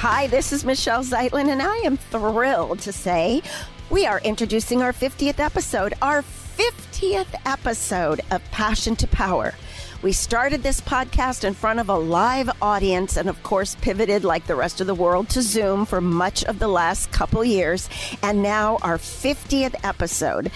Hi, this is Michelle Zeitlin, and I am thrilled to say we are introducing our 50th episode, our 50th episode of Passion to Power. We started this podcast in front of a live audience and, of course, pivoted like the rest of the world to Zoom for much of the last couple years. And now our 50th episode.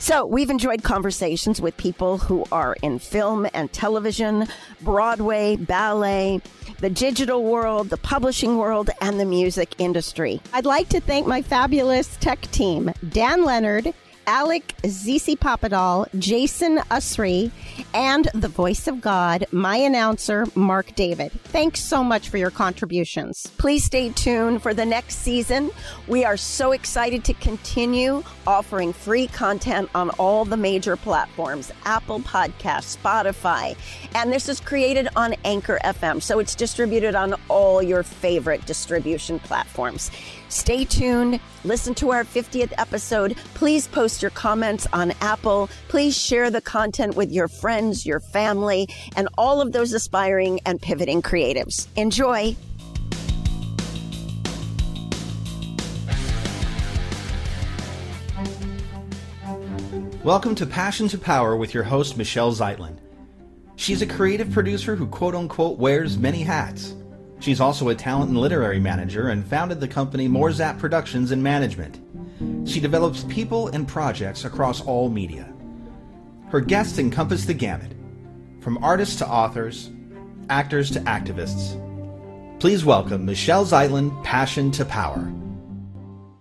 So, we've enjoyed conversations with people who are in film and television, Broadway, ballet, the digital world, the publishing world, and the music industry. I'd like to thank my fabulous tech team, Dan Leonard, Alec Zizi Papadal, Jason Usry, and the voice of God, my announcer, Mark David. Thanks so much for your contributions. Please stay tuned for the next season. We are so excited to continue offering free content on all the major platforms Apple Podcasts, Spotify, and this is created on Anchor FM, so it's distributed on all your favorite distribution platforms. Stay tuned. Listen to our 50th episode. Please post your comments on Apple. Please share the content with your friends, your family, and all of those aspiring and pivoting creatives. Enjoy. Welcome to Passion to Power with your host, Michelle Zeitlin. She's a creative producer who quote unquote wears many hats. She's also a talent and literary manager and founded the company Morzap Productions and Management. She develops people and projects across all media. Her guests encompass the gamut, from artists to authors, actors to activists. Please welcome Michelle Zeitlin, Passion to Power. I'm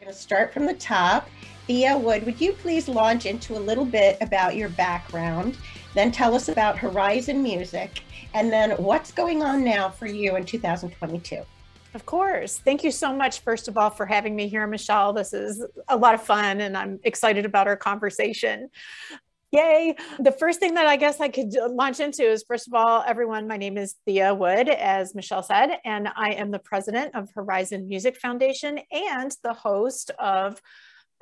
going to start from the top. Thea Wood, would you please launch into a little bit about your background, then tell us about Horizon Music, and then what's going on now for you in 2022? Of course. Thank you so much, first of all, for having me here, Michelle. This is a lot of fun, and I'm excited about our conversation. Yay. The first thing that I guess I could launch into is first of all, everyone, my name is Thea Wood, as Michelle said, and I am the president of Horizon Music Foundation and the host of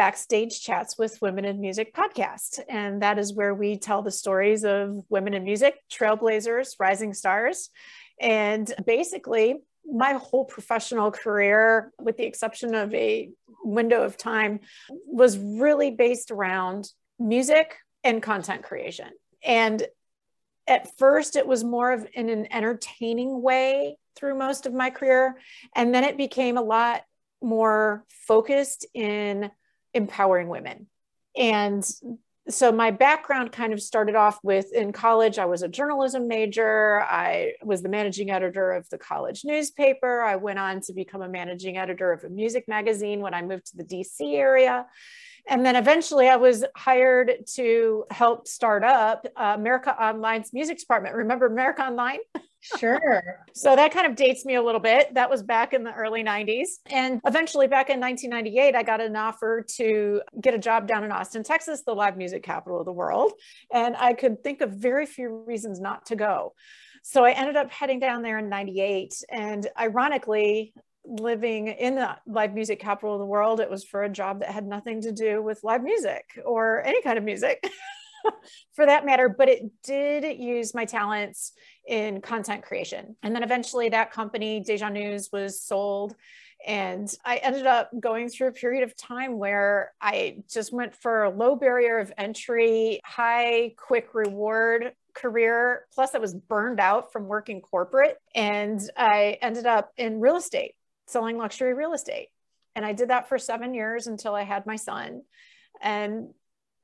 Backstage Chats with Women in Music podcast. And that is where we tell the stories of women in music, trailblazers, rising stars. And basically, my whole professional career, with the exception of a window of time, was really based around music and content creation. And at first, it was more of in an entertaining way through most of my career. And then it became a lot more focused in empowering women. And so my background kind of started off with in college i was a journalism major i was the managing editor of the college newspaper i went on to become a managing editor of a music magazine when i moved to the dc area and then eventually I was hired to help start up uh, America Online's music department. Remember America Online? Sure. so that kind of dates me a little bit. That was back in the early 90s. And eventually, back in 1998, I got an offer to get a job down in Austin, Texas, the live music capital of the world. And I could think of very few reasons not to go. So I ended up heading down there in 98. And ironically, living in the live music capital of the world, it was for a job that had nothing to do with live music or any kind of music for that matter. But it did use my talents in content creation. And then eventually that company, Deja News, was sold. And I ended up going through a period of time where I just went for a low barrier of entry, high quick reward career. Plus, I was burned out from working corporate. And I ended up in real estate selling luxury real estate. And I did that for seven years until I had my son. And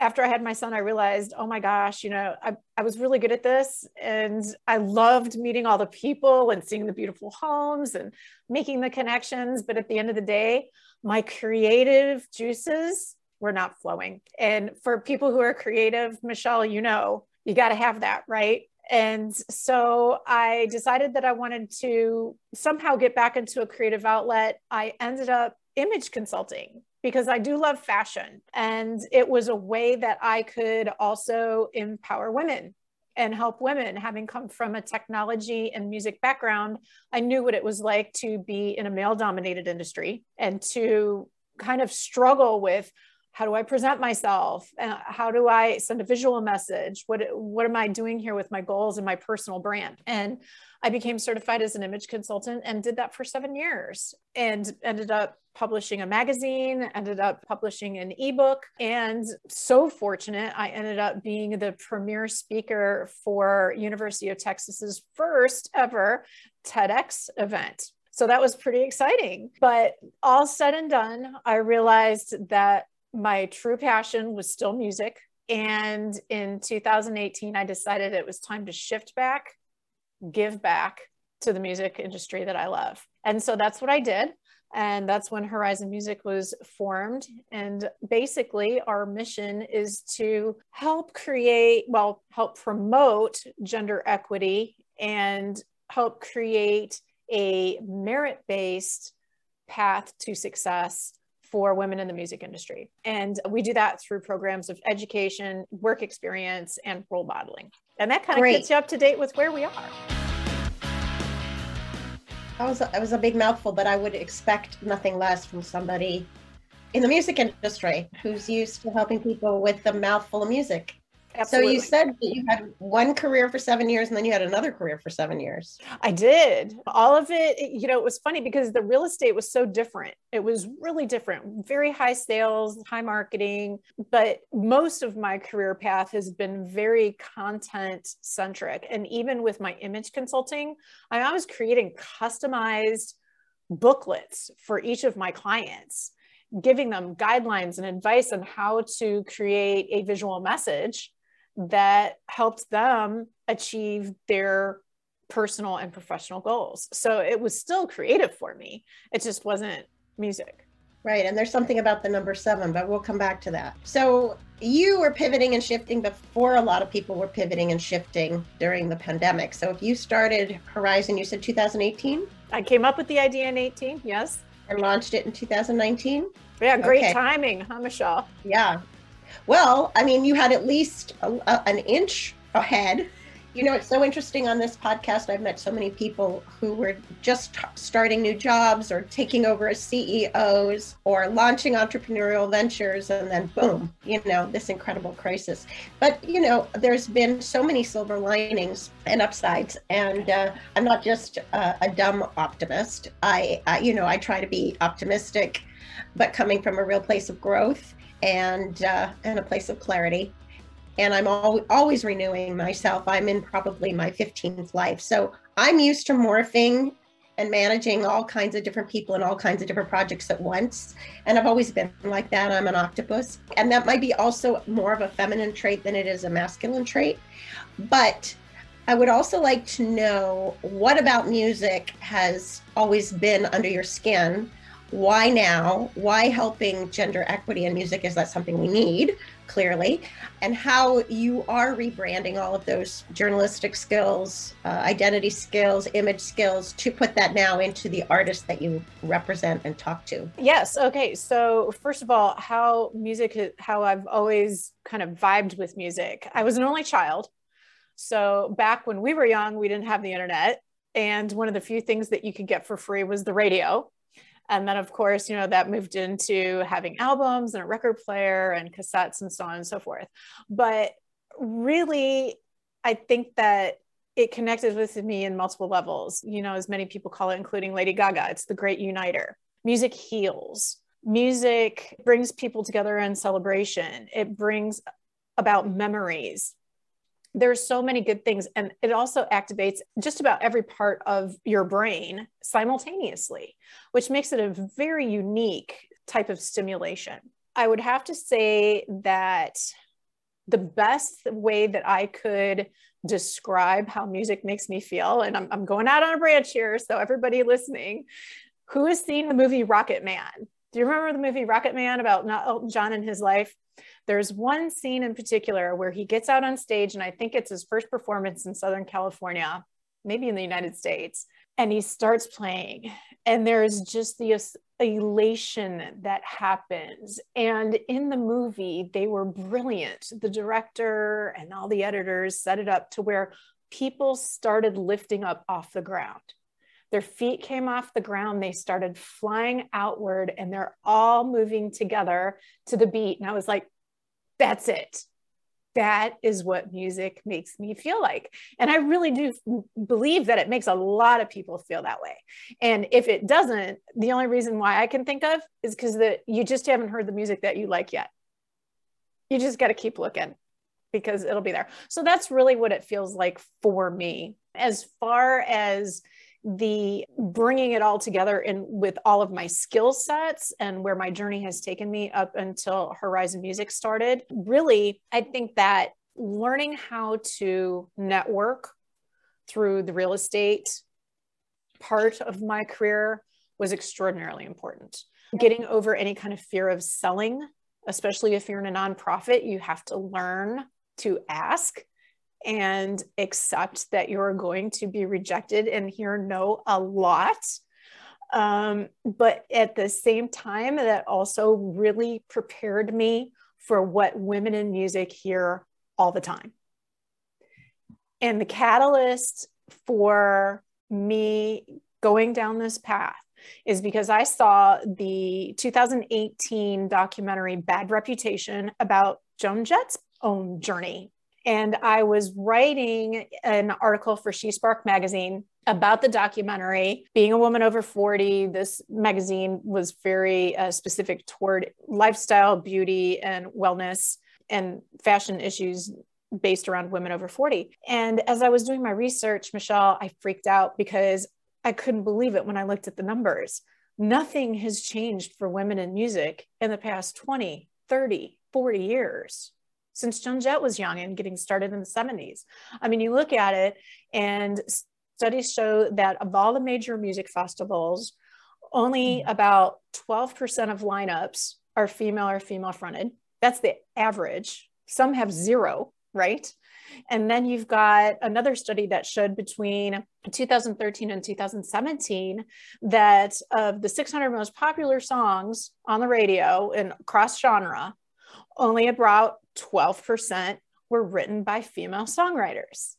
after I had my son, I realized, oh my gosh, you know, I, I was really good at this. And I loved meeting all the people and seeing the beautiful homes and making the connections. But at the end of the day, my creative juices were not flowing. And for people who are creative, Michelle, you know, you got to have that, right? And so I decided that I wanted to somehow get back into a creative outlet. I ended up image consulting because I do love fashion. And it was a way that I could also empower women and help women. Having come from a technology and music background, I knew what it was like to be in a male dominated industry and to kind of struggle with how do I present myself? Uh, how do I send a visual message? What, what am I doing here with my goals and my personal brand? And I became certified as an image consultant and did that for seven years and ended up publishing a magazine, ended up publishing an ebook. And so fortunate, I ended up being the premier speaker for University of Texas's first ever TEDx event. So that was pretty exciting. But all said and done, I realized that my true passion was still music. And in 2018, I decided it was time to shift back, give back to the music industry that I love. And so that's what I did. And that's when Horizon Music was formed. And basically, our mission is to help create, well, help promote gender equity and help create a merit based path to success for women in the music industry. And we do that through programs of education, work experience, and role modeling. And that kind of gets you up to date with where we are. That was, a, that was a big mouthful, but I would expect nothing less from somebody in the music industry who's used to helping people with a mouthful of music. Absolutely. So you said that you had one career for seven years and then you had another career for seven years. I did. All of it, you know, it was funny because the real estate was so different. It was really different, very high sales, high marketing. But most of my career path has been very content centric. And even with my image consulting, I was creating customized booklets for each of my clients giving them guidelines and advice on how to create a visual message that helped them achieve their personal and professional goals. So it was still creative for me. It just wasn't music. Right. And there's something about the number seven, but we'll come back to that. So you were pivoting and shifting before a lot of people were pivoting and shifting during the pandemic. So if you started Horizon, you said 2018? I came up with the idea in 18, yes. And launched it in 2019? Yeah, great okay. timing, huh, Michelle? Yeah. Well, I mean, you had at least a, a, an inch ahead. You know, it's so interesting on this podcast. I've met so many people who were just starting new jobs or taking over as CEOs or launching entrepreneurial ventures, and then boom, you know, this incredible crisis. But, you know, there's been so many silver linings and upsides. And uh, I'm not just uh, a dumb optimist. I, I, you know, I try to be optimistic, but coming from a real place of growth and uh, and a place of clarity. And I'm al- always renewing myself. I'm in probably my 15th life, so I'm used to morphing and managing all kinds of different people and all kinds of different projects at once. And I've always been like that. I'm an octopus, and that might be also more of a feminine trait than it is a masculine trait. But I would also like to know what about music has always been under your skin why now? Why helping gender equity in music? Is that something we need? Clearly, and how you are rebranding all of those journalistic skills, uh, identity skills, image skills to put that now into the artists that you represent and talk to. Yes. Okay. So, first of all, how music, how I've always kind of vibed with music. I was an only child. So, back when we were young, we didn't have the internet. And one of the few things that you could get for free was the radio and then, of course, you know, that moved into having albums and a record player and cassettes and so on and so forth. But really, I think that it connected with me in multiple levels, you know, as many people call it, including Lady Gaga. It's the great uniter. Music heals. Music brings people together in celebration. It brings about memories there's so many good things and it also activates just about every part of your brain simultaneously which makes it a very unique type of stimulation. I would have to say that the best way that i could describe how music makes me feel and i'm, I'm going out on a branch here so everybody listening who has seen the movie rocket man do you remember the movie rocket man about elton john and his life there's one scene in particular where he gets out on stage, and I think it's his first performance in Southern California, maybe in the United States, and he starts playing. And there's just the elation that happens. And in the movie, they were brilliant. The director and all the editors set it up to where people started lifting up off the ground Their feet came off the ground. They started flying outward and they're all moving together to the beat. And I was like, that's it. That is what music makes me feel like. And I really do believe that it makes a lot of people feel that way. And if it doesn't, the only reason why I can think of is because that you just haven't heard the music that you like yet. You just got to keep looking because it'll be there. So that's really what it feels like for me. As far as the bringing it all together in with all of my skill sets and where my journey has taken me up until Horizon Music started, really, I think that learning how to network through the real estate part of my career was extraordinarily important. Getting over any kind of fear of selling, especially if you're in a nonprofit, you have to learn to ask and accept that you're going to be rejected and hear no a lot. Um, but at the same time, that also really prepared me for what women in music hear all the time. And the catalyst for me going down this path is because I saw the 2018 documentary Bad Reputation about Joan Jett's own journey and I was writing an article for She Spark magazine about the documentary. Being a woman over 40, this magazine was very uh, specific toward lifestyle, beauty, and wellness and fashion issues based around women over 40. And as I was doing my research, Michelle, I freaked out because I couldn't believe it when I looked at the numbers. Nothing has changed for women in music in the past 20, 30, 40 years since Joan Jett was young and getting started in the 70s. I mean, you look at it, and studies show that of all the major music festivals, only mm-hmm. about 12% of lineups are female or female fronted. That's the average. Some have zero, right? And then you've got another study that showed between 2013 and 2017 that of the 600 most popular songs on the radio and cross genre, only about 12% were written by female songwriters.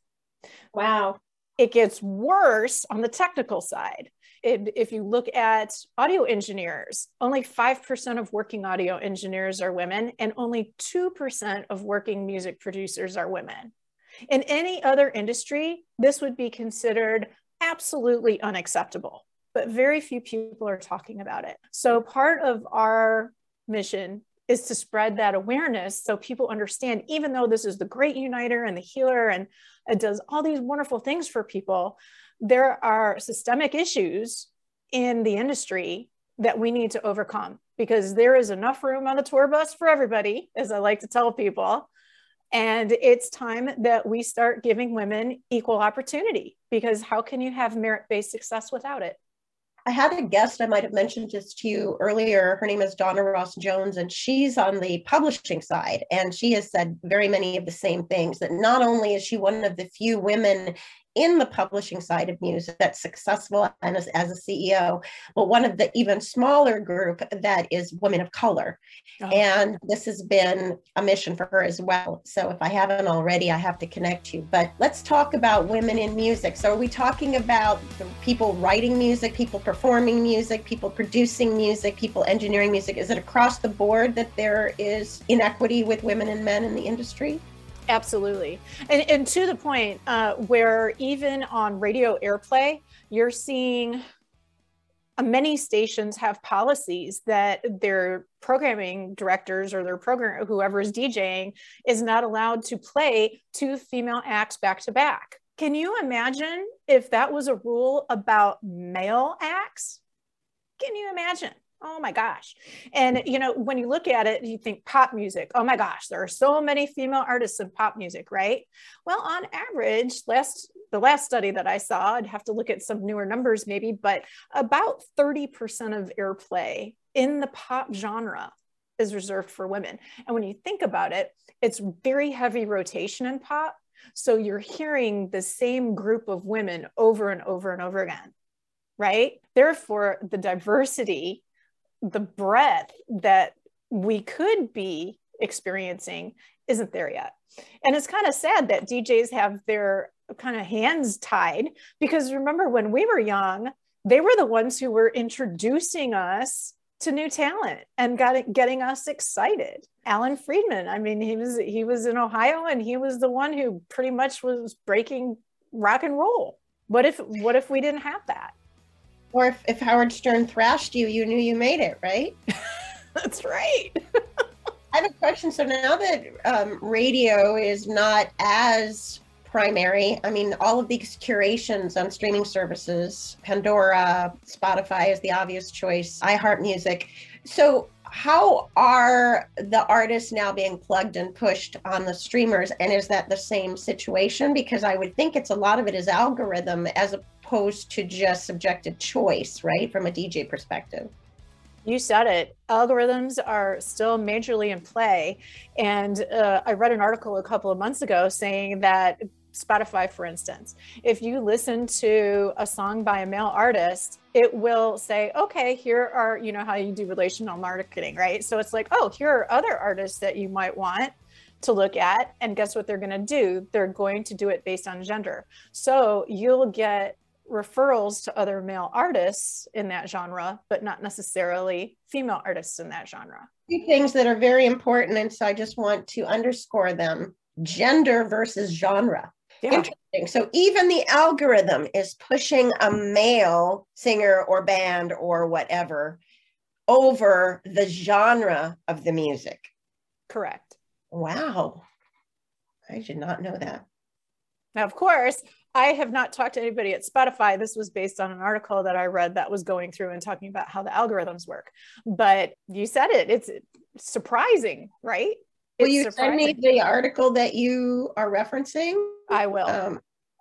Wow. It gets worse on the technical side. It, if you look at audio engineers, only 5% of working audio engineers are women, and only 2% of working music producers are women. In any other industry, this would be considered absolutely unacceptable, but very few people are talking about it. So, part of our mission is to spread that awareness so people understand even though this is the great uniter and the healer and it does all these wonderful things for people there are systemic issues in the industry that we need to overcome because there is enough room on the tour bus for everybody as i like to tell people. And it's time that we start giving women equal opportunity because how can you have merit-based success without it I had a guest, I might have mentioned this to you earlier. Her name is Donna Ross Jones, and she's on the publishing side. And she has said very many of the same things that not only is she one of the few women in the publishing side of music that's successful and as, as a CEO, but one of the even smaller group that is women of color. Oh. And this has been a mission for her as well. So if I haven't already, I have to connect you. But let's talk about women in music. So are we talking about people writing music, people performing music, people producing music, people engineering music? Is it across the board that there is inequity with women and men in the industry? Absolutely. And, and to the point uh, where even on radio airplay, you're seeing many stations have policies that their programming directors or their program, whoever is DJing, is not allowed to play two female acts back to back. Can you imagine if that was a rule about male acts? Can you imagine? Oh my gosh. And you know when you look at it you think pop music. Oh my gosh there are so many female artists in pop music right? Well on average last the last study that i saw i'd have to look at some newer numbers maybe but about 30% of airplay in the pop genre is reserved for women. And when you think about it it's very heavy rotation in pop. So you're hearing the same group of women over and over and over again right? Therefore the diversity the breadth that we could be experiencing isn't there yet. And it's kind of sad that DJs have their kind of hands tied because remember when we were young, they were the ones who were introducing us to new talent and got it, getting us excited. Alan Freedman, I mean, he was he was in Ohio and he was the one who pretty much was breaking rock and roll. What if what if we didn't have that? Or if, if Howard Stern thrashed you, you knew you made it, right? That's right. I have a question. So now that um, radio is not as primary, I mean, all of these curations on streaming services, Pandora, Spotify is the obvious choice, iHeart Music. So how are the artists now being plugged and pushed on the streamers and is that the same situation because i would think it's a lot of it is algorithm as opposed to just subjective choice right from a dj perspective you said it. Algorithms are still majorly in play. And uh, I read an article a couple of months ago saying that Spotify, for instance, if you listen to a song by a male artist, it will say, okay, here are, you know, how you do relational marketing, right? So it's like, oh, here are other artists that you might want to look at. And guess what they're going to do? They're going to do it based on gender. So you'll get referrals to other male artists in that genre, but not necessarily female artists in that genre. Two things that are very important. And so I just want to underscore them gender versus genre. Yeah. Interesting. So even the algorithm is pushing a male singer or band or whatever over the genre of the music. Correct. Wow. I did not know that. Now, of course, I have not talked to anybody at Spotify. This was based on an article that I read that was going through and talking about how the algorithms work. But you said it, it's surprising, right? Will you surprising. send me the article that you are referencing? I will. Um,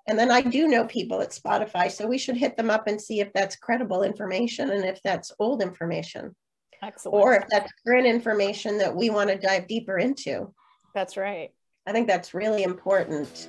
and then I do know people at Spotify, so we should hit them up and see if that's credible information and if that's old information. Excellent. Or if that's current information that we want to dive deeper into. That's right. I think that's really important.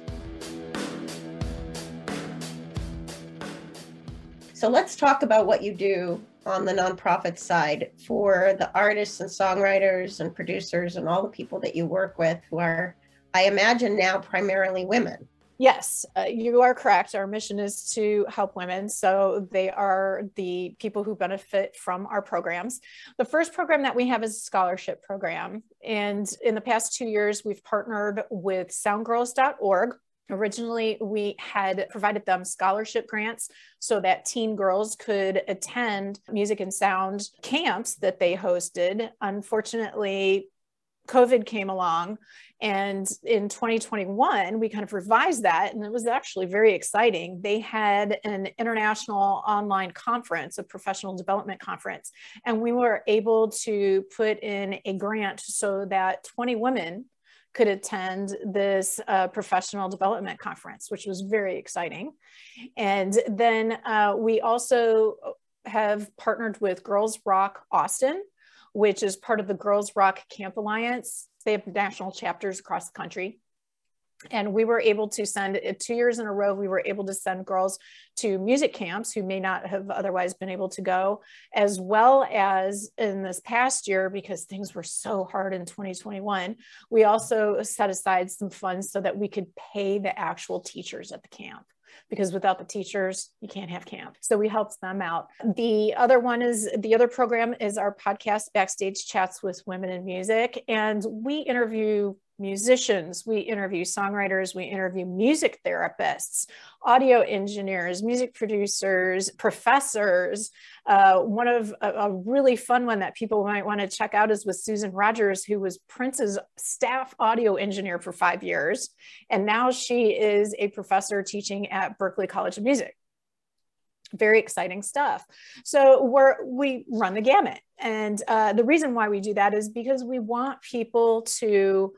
So let's talk about what you do on the nonprofit side for the artists and songwriters and producers and all the people that you work with who are, I imagine now, primarily women. Yes, uh, you are correct. Our mission is to help women. So they are the people who benefit from our programs. The first program that we have is a scholarship program. And in the past two years, we've partnered with soundgirls.org, Originally, we had provided them scholarship grants so that teen girls could attend music and sound camps that they hosted. Unfortunately, COVID came along. And in 2021, we kind of revised that, and it was actually very exciting. They had an international online conference, a professional development conference, and we were able to put in a grant so that 20 women could attend this uh, professional development conference, which was very exciting. And then uh, we also have partnered with Girls Rock Austin, which is part of the Girls Rock Camp Alliance. They have national chapters across the country and we were able to send uh, two years in a row we were able to send girls to music camps who may not have otherwise been able to go as well as in this past year because things were so hard in 2021 we also set aside some funds so that we could pay the actual teachers at the camp because without the teachers, you can't have camp. So we helped them out. The other one is the other program is our podcast, Backstage Chats with Women in Music. And we interview musicians, we interview songwriters, we interview music therapists, audio engineers, music producers, professors. Uh, one of a, a, really fun one that people might want to check out is with Susan Rogers, who was Prince's staff audio engineer for five years. And now she is a professor teaching at Berklee College of Music very exciting stuff so we're we run the gamut and uh, the reason why we do that is because we want people to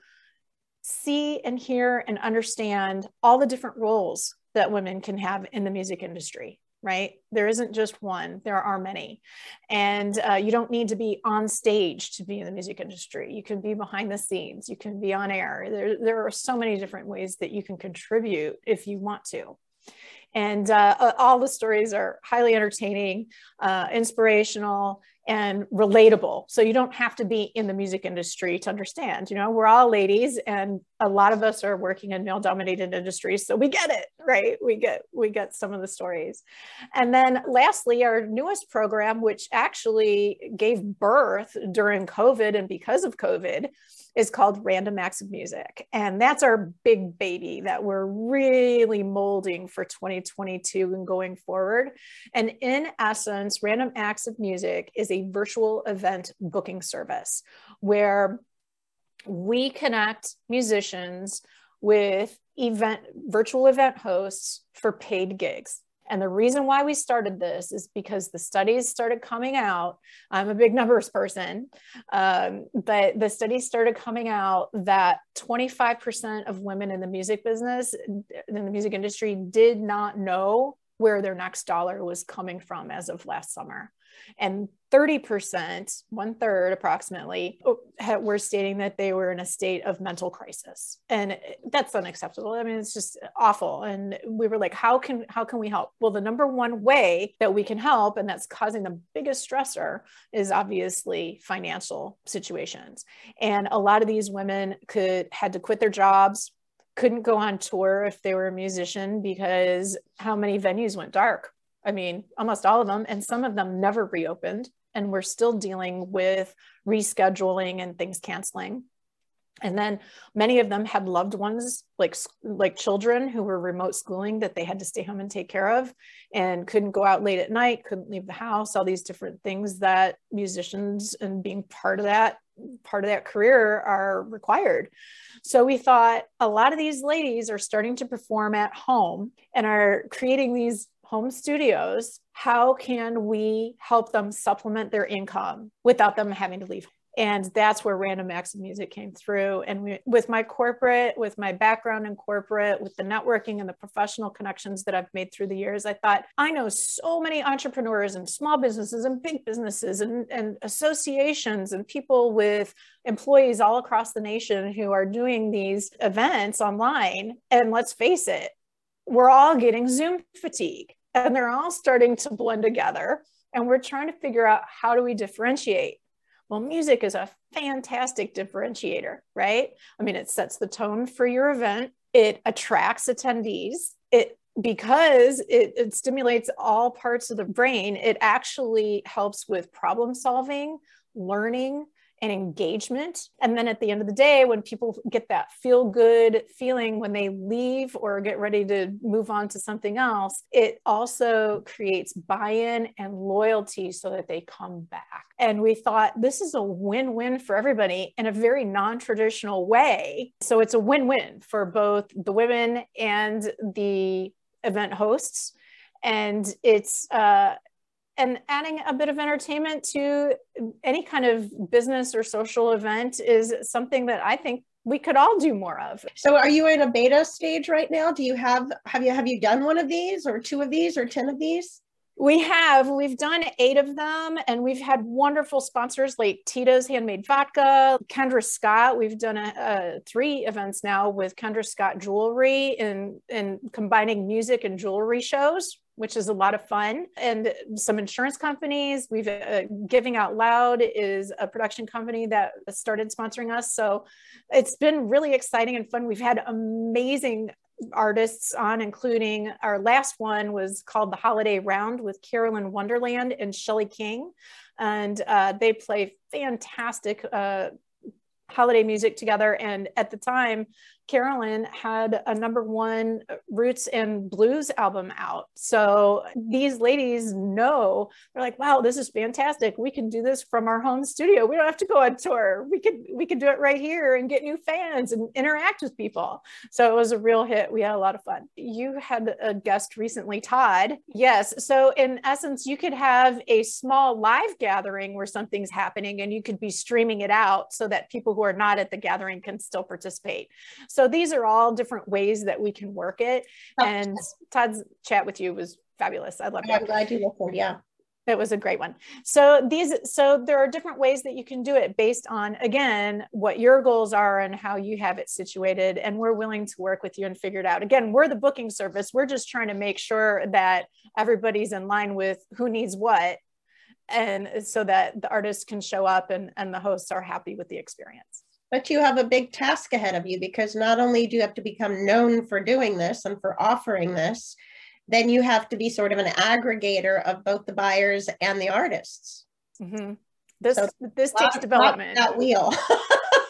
see and hear and understand all the different roles that women can have in the music industry right? There isn't just one there are many. And uh, you don't need to be on stage to be in the music industry. You can be behind the scenes you can be on air. There, there are so many different ways that you can contribute if you want to. And uh, all the stories are highly entertaining uh, inspirational and relatable. So you don't have to be in the music industry to understand. You know, we're all ladies and a lot of us are working in male dominated industries. So we get it, right? We get we get some of the stories. And then lastly, our newest program, which actually gave birth during COVID and because of COVID, is called Random Acts of Music. And that's our big baby that we're really molding for 2022 and going forward. And in essence, Random Acts of Music is a virtual event booking service where we connect musicians with event virtual event hosts for paid gigs and the reason why we started this is because the studies started coming out. I'm a big numbers person, um, but the studies started coming out that 25% of women in the music business, in the music industry, did not know where their next dollar was coming from as of last summer. And 30%, one third approximately, oh, were stating that they were in a state of mental crisis. And that's unacceptable. I mean, it's just awful. And we were like, how can how can we help? Well, the number one way that we can help, and that's causing the biggest stressor, is obviously financial situations. And a lot of these women could had to quit their jobs, couldn't go on tour if they were a musician because how many venues went dark I mean, almost all of them, and some of them never reopened. And we're still dealing with rescheduling and things canceling. And then many of them had loved ones like like children who were remote schooling that they had to stay home and take care of and couldn't go out late at night, couldn't leave the house, all these different things that musicians and being part of that part of that career are required. So we thought a lot of these ladies are starting to perform at home and are creating these home studios, how can we help them supplement their income without them having to leave? And that's where Random Acts of Music came through. And we, with my corporate, with my background in corporate, with the networking and the professional connections that I've made through the years, I thought, I know so many entrepreneurs and small businesses and big businesses and, and associations and people with employees all across the nation who are doing these events online. And let's face it, we're all getting Zoom fatigue and they're all starting to blend together and we're trying to figure out how do we differentiate. Well music is a fantastic differentiator right? I mean it sets the tone for your event. It attracts attendees. It because it, it stimulates all parts of the brain it actually helps with problem solving learning and engagement. And then at the end of the day, when people get that feel good feeling when they leave or get ready to move on to something else, it also creates buy in and loyalty so that they come back. And we thought this is a win win for everybody in a very non traditional way. So it's a win win for both the women and the event hosts and it's uh, and adding a bit of entertainment to any kind of business or social event is something that I think we could all do more of. So are you in a beta stage right now? Do you have have you have you done one of these or two of these or 10 of these? We have. We've done eight of them, and we've had wonderful sponsors like Tito's Handmade Vodka, Kendra Scott. We've done a, a, three events now with Kendra Scott Jewelry and in combining music and jewelry shows which is a lot of fun. And some insurance companies, we've uh, Giving Out Loud is a production company that started sponsoring us. So it's been really exciting and fun. We've had amazing artists on, including our last one was called the Holiday Round with Carolyn Wonderland and Shelly King. And uh, they play fantastic uh, holiday music together. And at the time, Carolyn had a number one roots and blues album out. So these ladies know they're like, wow, this is fantastic. We can do this from our home studio. We don't have to go on tour. We could we could do it right here and get new fans and interact with people. So it was a real hit. We had a lot of fun. You had a guest recently, Todd. Yes. So in essence, you could have a small live gathering where something's happening and you could be streaming it out so that people who are not at the gathering can still participate. So so these are all different ways that we can work it. Oh. And Todd's chat with you was fabulous. I love it. I'm glad you listened. Yeah. It was a great one. So these, so there are different ways that you can do it based on, again, what your goals are and how you have it situated. And we're willing to work with you and figure it out. Again, we're the booking service. We're just trying to make sure that everybody's in line with who needs what and so that the artists can show up and, and the hosts are happy with the experience. But you have a big task ahead of you because not only do you have to become known for doing this and for offering this, then you have to be sort of an aggregator of both the buyers and the artists. Mm-hmm. This so this takes development. That wheel.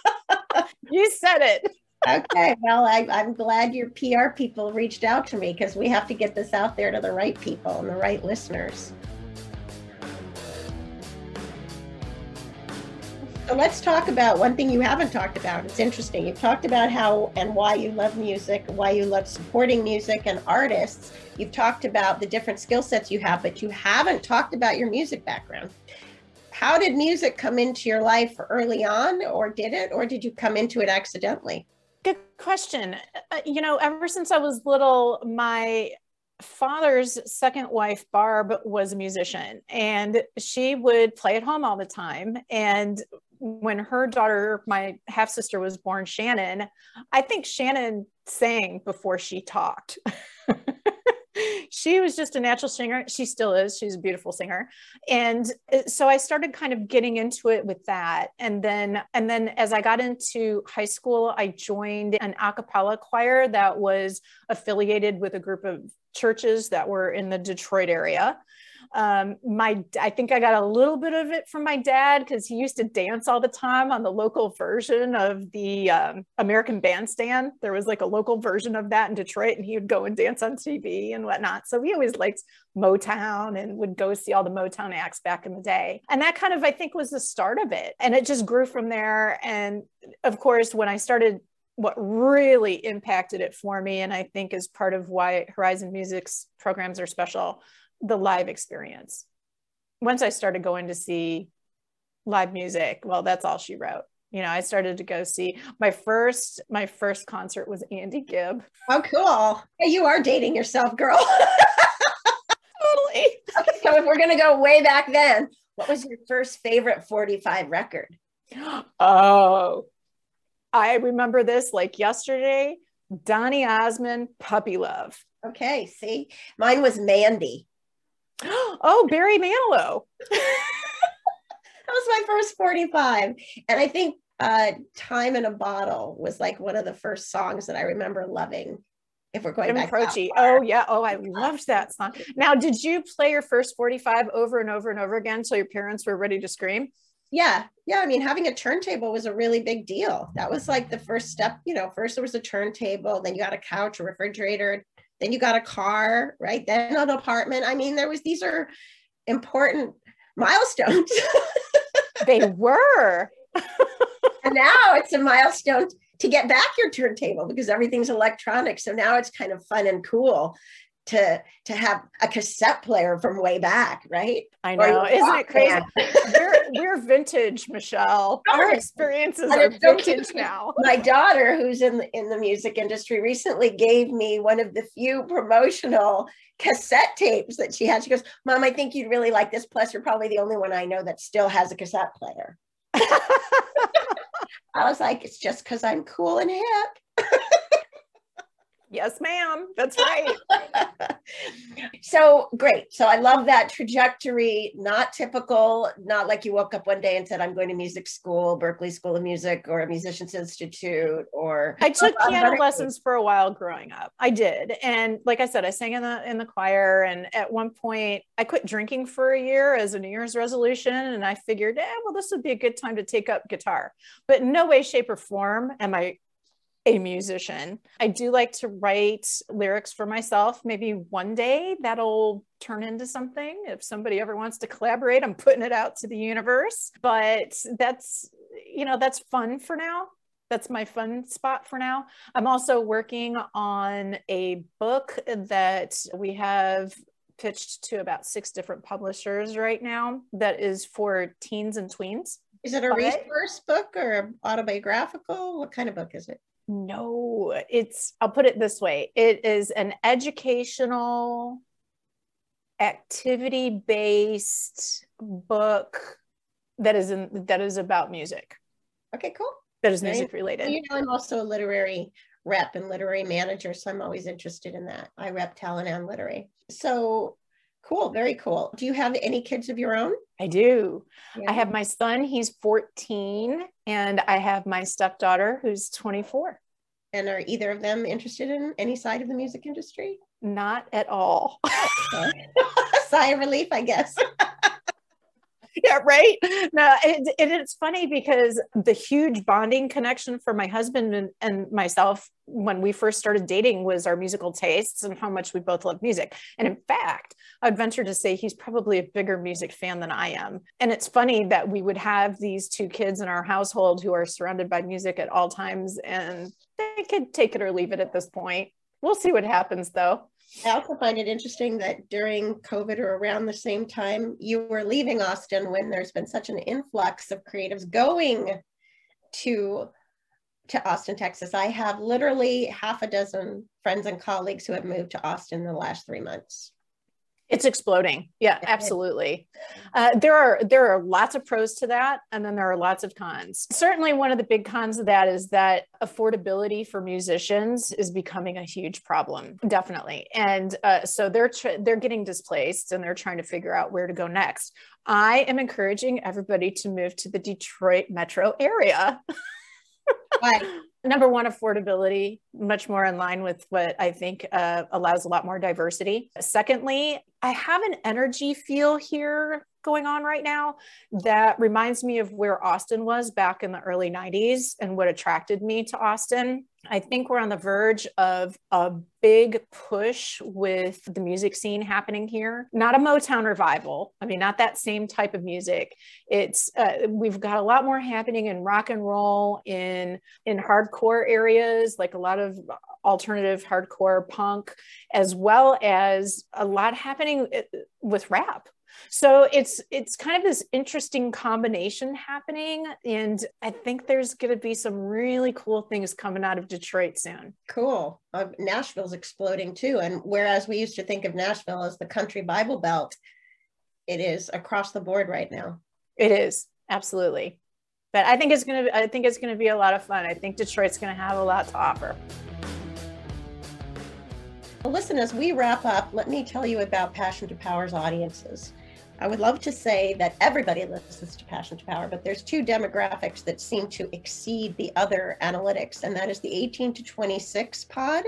you said it. okay, well, I, I'm glad your PR people reached out to me because we have to get this out there to the right people and the right listeners. Let's talk about one thing you haven't talked about. It's interesting. You've talked about how and why you love music, why you love supporting music and artists. You've talked about the different skill sets you have, but you haven't talked about your music background. How did music come into your life early on, or did it, or did you come into it accidentally? Good question. Uh, you know, ever since I was little, my father's second wife barb was a musician and she would play at home all the time and when her daughter, my half sister, was born, Shannon, I think Shannon sang before she talked. she was just a natural singer. She still is. She's a beautiful singer. And so I started kind of getting into it with that. And then, and then as I got into high school, I joined an a cappella choir that was affiliated with a group of churches that were in the Detroit area um, my i think i got a little bit of it from my dad because he used to dance all the time on the local version of the um, american bandstand. There was like a local version of that in detroit and he would go and dance on tv and whatnot. So he always liked motown and would go see all the motown acts back in the day. And that kind of i think was the start of it. And it just grew from there. And of course when i started what really impacted it for me and i think is part of why horizon music's programs are special the live experience. Once I started going to see live music, well, that's all she wrote. You know, I started to go see my first my first concert was Andy Gibb. Oh, cool! Hey, you are dating yourself, girl. totally. Okay, so if we're gonna go way back then, what was your first favorite 45 record? Oh, I remember this like yesterday. Donny Osmond, Puppy Love. Okay, see, mine was Mandy. Oh, Barry Manilow. that was my first 45. And I think uh, Time in a Bottle was like one of the first songs that I remember loving. If we're going Jim back Croce. Oh yeah. Oh, I loved that song. Now, did you play your first 45 over and over and over again until your parents were ready to scream? Yeah. Yeah. I mean, having a turntable was a really big deal. That was like the first step. You know, first there was a turntable, then you got a couch, a refrigerator, then you got a car, right? Then an apartment. I mean, there was these are important milestones. they were. and now it's a milestone to get back your turntable because everything's electronic. So now it's kind of fun and cool to to have a cassette player from way back, right? I know, isn't it crazy? we're we're vintage, Michelle. Our experiences are vintage now. My daughter, who's in the, in the music industry, recently gave me one of the few promotional cassette tapes that she had. She goes, "Mom, I think you'd really like this. Plus, you're probably the only one I know that still has a cassette player." I was like, "It's just because I'm cool and hip." Yes, ma'am. That's right. so great. So I love that trajectory, not typical, not like you woke up one day and said, I'm going to music school, Berklee School of Music, or a Musicians Institute, or I took piano lessons for a while growing up. I did. And like I said, I sang in the in the choir. And at one point I quit drinking for a year as a New Year's resolution. And I figured, eh, well, this would be a good time to take up guitar. But in no way, shape, or form am I a musician. I do like to write lyrics for myself. Maybe one day that'll turn into something. If somebody ever wants to collaborate, I'm putting it out to the universe. But that's, you know, that's fun for now. That's my fun spot for now. I'm also working on a book that we have pitched to about six different publishers right now that is for teens and tweens. Is it a resource book or autobiographical? What kind of book is it? No, it's, I'll put it this way it is an educational, activity based book that is in, that is about music. Okay, cool. That is music related. You know, I'm also a literary rep and literary manager, so I'm always interested in that. I rep Talent and Literary. So Cool, very cool. Do you have any kids of your own? I do. Yeah. I have my son, he's 14, and I have my stepdaughter who's 24. And are either of them interested in any side of the music industry? Not at all. Sigh of relief, I guess. yeah, right. No, it, it's funny because the huge bonding connection for my husband and, and, myself when we first started dating was our musical tastes and how much we both love music. And in fact, I'd venture to say he's probably a bigger music fan than I am. And it's funny that we would have these two kids in our household who are surrounded by music at all times, and they could take it or leave it at this point. We'll see what happens though. I also find it interesting that during COVID or around the same time you were leaving Austin when there's been such an influx of creatives going to to Austin, Texas. I have literally half a dozen friends and colleagues who have moved to Austin in the last three months. It's exploding. Yeah, absolutely. Uh, there are there are lots of pros to that, and then there are lots of cons. Certainly, one of the big cons of that is that affordability for musicians is becoming a huge problem. Definitely, and uh, so they're tr- they're getting displaced, and they're trying to figure out where to go next. I am encouraging everybody to move to the Detroit metro area. Why? Number one affordability much more in line with what i think uh, allows a lot more diversity. Secondly i have an energy feel here going on right now that reminds me of where austin was back in the early 90s and what attracted me to austin I think we're on the verge of a big push with the music scene happening here. Not a Motown revival. I mean, not that same type of music. It's uh, we've got a lot more happening in rock and roll, in in hardcore areas, like a lot of alternative hardcore punk, as well as a lot happening uh, with rap so it's it's kind of this interesting combination happening and i think there's going to be some really cool things coming out of detroit soon. Cool. Uh, nashville's exploding too and whereas we used to think of nashville as the country bible belt it is across the board right now. It is absolutely. But i think it's going to i think it's going to be a lot of fun. I think detroit's going to have a lot to offer. Listen, as we wrap up, let me tell you about Passion to Power's audiences. I would love to say that everybody listens to Passion to Power, but there's two demographics that seem to exceed the other analytics, and that is the 18 to 26 pod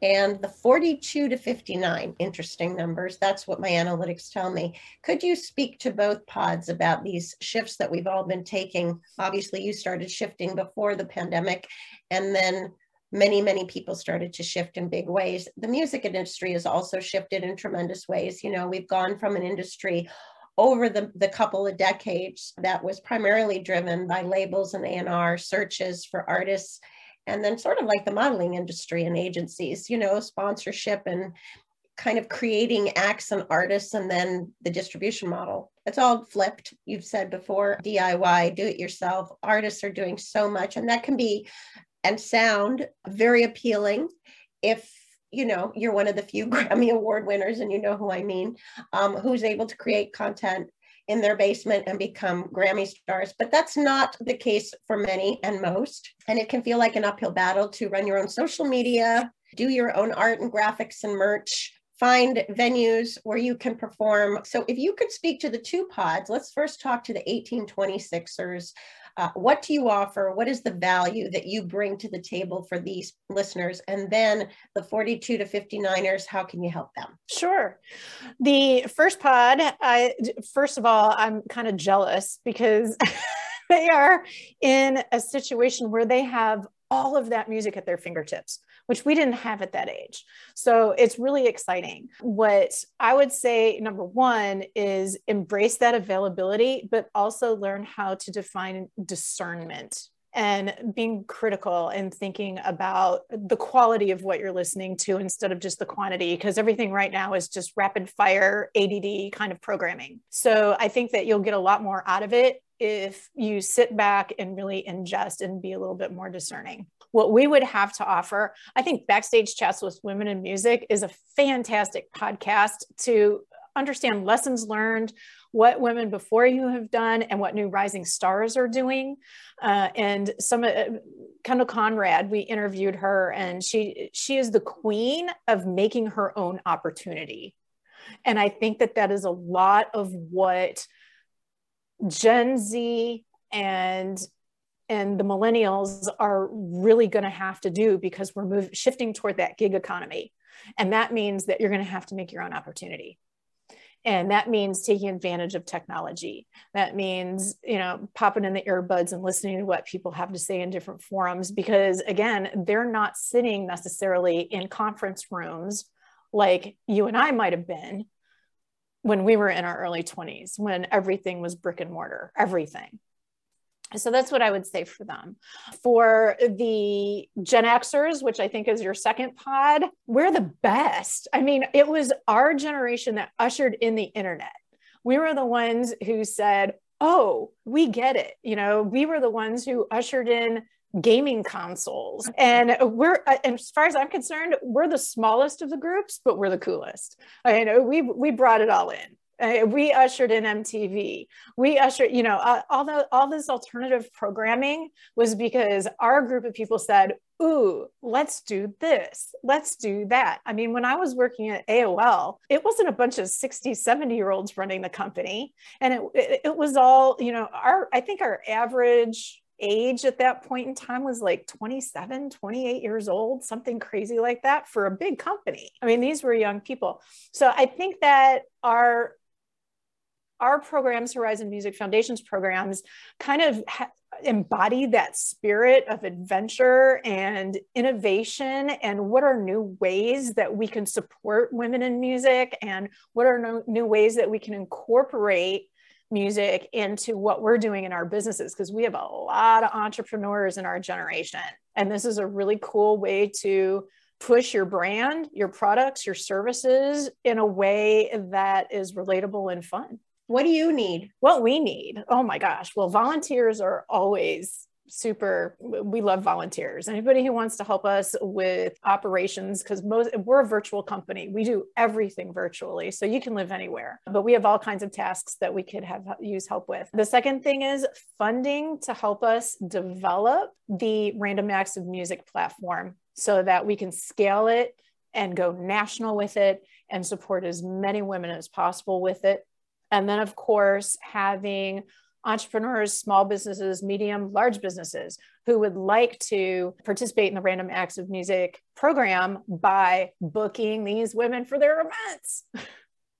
and the 42 to 59. Interesting numbers. That's what my analytics tell me. Could you speak to both pods about these shifts that we've all been taking? Obviously, you started shifting before the pandemic, and then many, many people started to shift in big ways. The music industry has also shifted in tremendous ways. You know, we've gone from an industry over the, the couple of decades that was primarily driven by labels and A&R searches for artists and then sort of like the modeling industry and agencies, you know, sponsorship and kind of creating acts and artists and then the distribution model. It's all flipped. You've said before DIY, do it yourself. Artists are doing so much, and that can be and sound very appealing. If you know you're one of the few grammy award winners and you know who i mean um, who's able to create content in their basement and become grammy stars. But that's not the case for many and most. And it can feel like an uphill battle to run your own social media do your own art and graphics and merch find venues where you can perform. So if you could speak to the two pods let's first talk to the 1826ers uh, what do you offer? What is the value that you bring to the table for these listeners? And then the 42 to 59ers, how can you help them? Sure. The first pod, I, first of all, I'm kind of jealous because they are in a situation where they have all of that music at their fingertips which we didn't have at that age. So it's really exciting. What I would say, number one, is embrace that availability, but also learn how to define discernment and being critical and thinking about the quality of what you're listening to instead of just the quantity because everything right now is just rapid fire ADD kind of programming. So I think that you'll get a lot more out of it if you sit back and really ingest and be a little bit more discerning what we would have to offer. I think Backstage Chats with Women in Music is a fantastic podcast to understand lessons learned, what women before you have done, and what new rising stars are doing. Uh, and some uh, Kendall Conrad, we interviewed her, and she she is the queen of making her own opportunity. And I think that that is a lot of what Gen Z and and the millennials are really going to have to do because we're moving shifting toward that gig economy. And that means that you're going to have to make your own opportunity. And that means taking advantage of technology. That means you know popping in the earbuds and listening to what people have to say in different forums because again they're not sitting necessarily in conference rooms like you and i might have been when we were in our early 20s when everything was brick and mortar everything so that's what I would say for them. For the Gen Xers, which I think is your second pod, we're the best. I mean, it was our generation that ushered in the internet. We were the ones who said, Oh, we get it. You know, we were the ones who ushered in gaming consoles. And we're, uh, and as far as I'm concerned, we're the smallest of the groups, but we're the coolest. I know we we brought it all in. Uh, we ushered in MTV. We ushered, you know, uh, all the all this alternative programming was because our group of people said, "Ooh, let's do this. Let's do that." I mean, when I was working at AOL, it wasn't a bunch of 60, 70 year olds running the company, and it, it it was all, you know, our I think our average age at that point in time was like 27, 28 years old, something crazy like that for a big company. I mean, these were young people. So I think that our our programs, Herizon Music Foundation's programs, kind of ha- embody that spirit of adventure and innovation and what are new ways that we can support women in music and what are no, new ways that we can incorporate music into what we're doing in our businesses because we have a lot of entrepreneurs in our generation. And this is a really cool way to push your brand your products your services in a way that is relatable and fun what do you need? What we need? Oh my gosh. Well, volunteers are always super we love volunteers anybody who wants to help us with operations because most we're a virtual company we do everything virtually so you can live anywhere but we have all kinds of tasks that we could have use help with the second thing is funding to help us develop the random acts of music platform so that we can scale it and go national with it and support as many women as possible with it and then, of course, having entrepreneurs, small businesses, medium, large businesses who would like to participate in the Random Acts of Music program by booking these women for their events.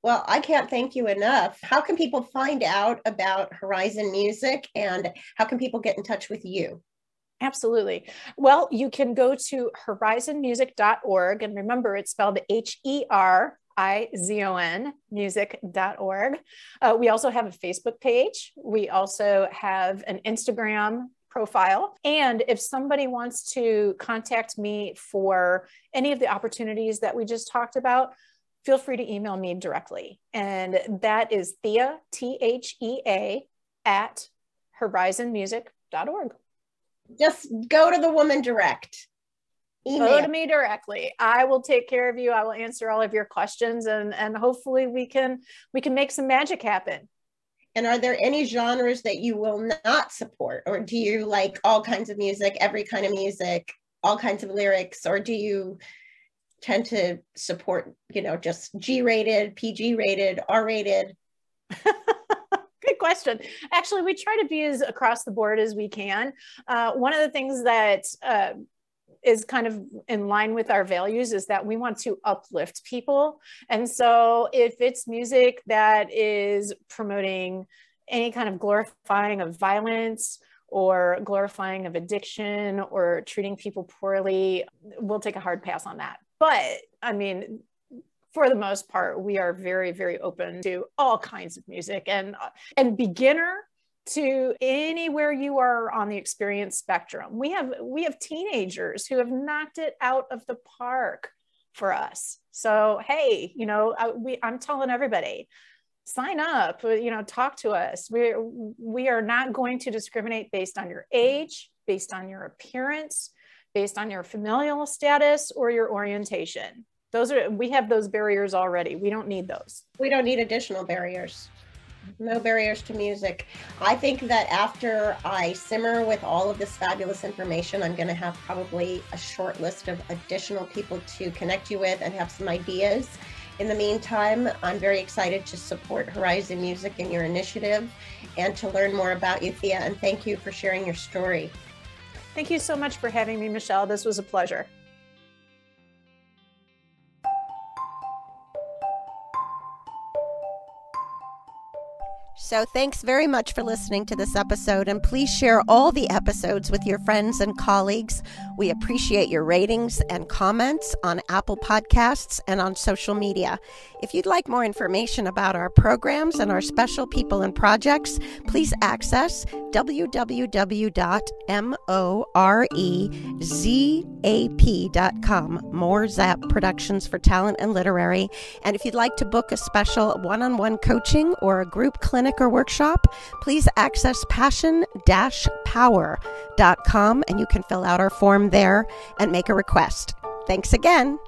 Well, I can't thank you enough. How can people find out about Herizon Music and how can people get in touch with you? Absolutely. Well, you can go to herizonmusic.org and remember it's spelled H E R I-Z-O-N, music.org. Uh, we also have a Facebook page. We also have an Instagram profile. And if somebody wants to contact me for any of the opportunities that we just talked about, feel free to email me directly. And that is Thea, T H E A, at herizonmusic.org. Just go to the woman direct. Email. Go to me directly. I will take care of you. I will answer all of your questions and and hopefully we can we can make some magic happen. And are there any genres that you will not support or do you like all kinds of music, every kind of music, all kinds of lyrics or do you tend to support, you know, just G-rated, PG-rated, R-rated? Good question. Actually, we try to be as across the board as we can. Uh, one of the things that uh, is kind of in line with our values is that we want to uplift people. And so if it's music that is promoting any kind of glorifying of violence or glorifying of addiction or treating people poorly, we'll take a hard pass on that. But I mean, for the most part, we are very, very open to all kinds of music and uh, and beginner to anywhere you are on the experience spectrum. We have we have teenagers who have knocked it out of the park for us. So hey, you know, I, we I'm telling everybody, sign up. Uh, you know, talk to us. We we are not going to discriminate based on your age, based on your appearance, based on your familial status or your orientation. Those are we have those barriers already. We don't need those. We don't need additional barriers no barriers to music. I think that after I simmer with all of this fabulous information, I'm going to have probably a short list of additional people to connect you with and have some ideas. In the meantime, I'm very excited to support Herizon Music and your initiative and to learn more about you, Thea. And thank you for sharing your story. Thank you so much for having me, Michelle. This was a pleasure. So, thanks very much for listening to this episode, and please share all the episodes with your friends and colleagues. We appreciate your ratings and comments on Apple Podcasts and on social media. If you'd like more information about our programs and our special people and projects, please access www.morezap.com. More Zap Productions for Talent and Literary. And if you'd like to book a special one on one coaching or a group clinic or workshop, please access passion power.com and you can fill out our form there and make a request. Thanks again.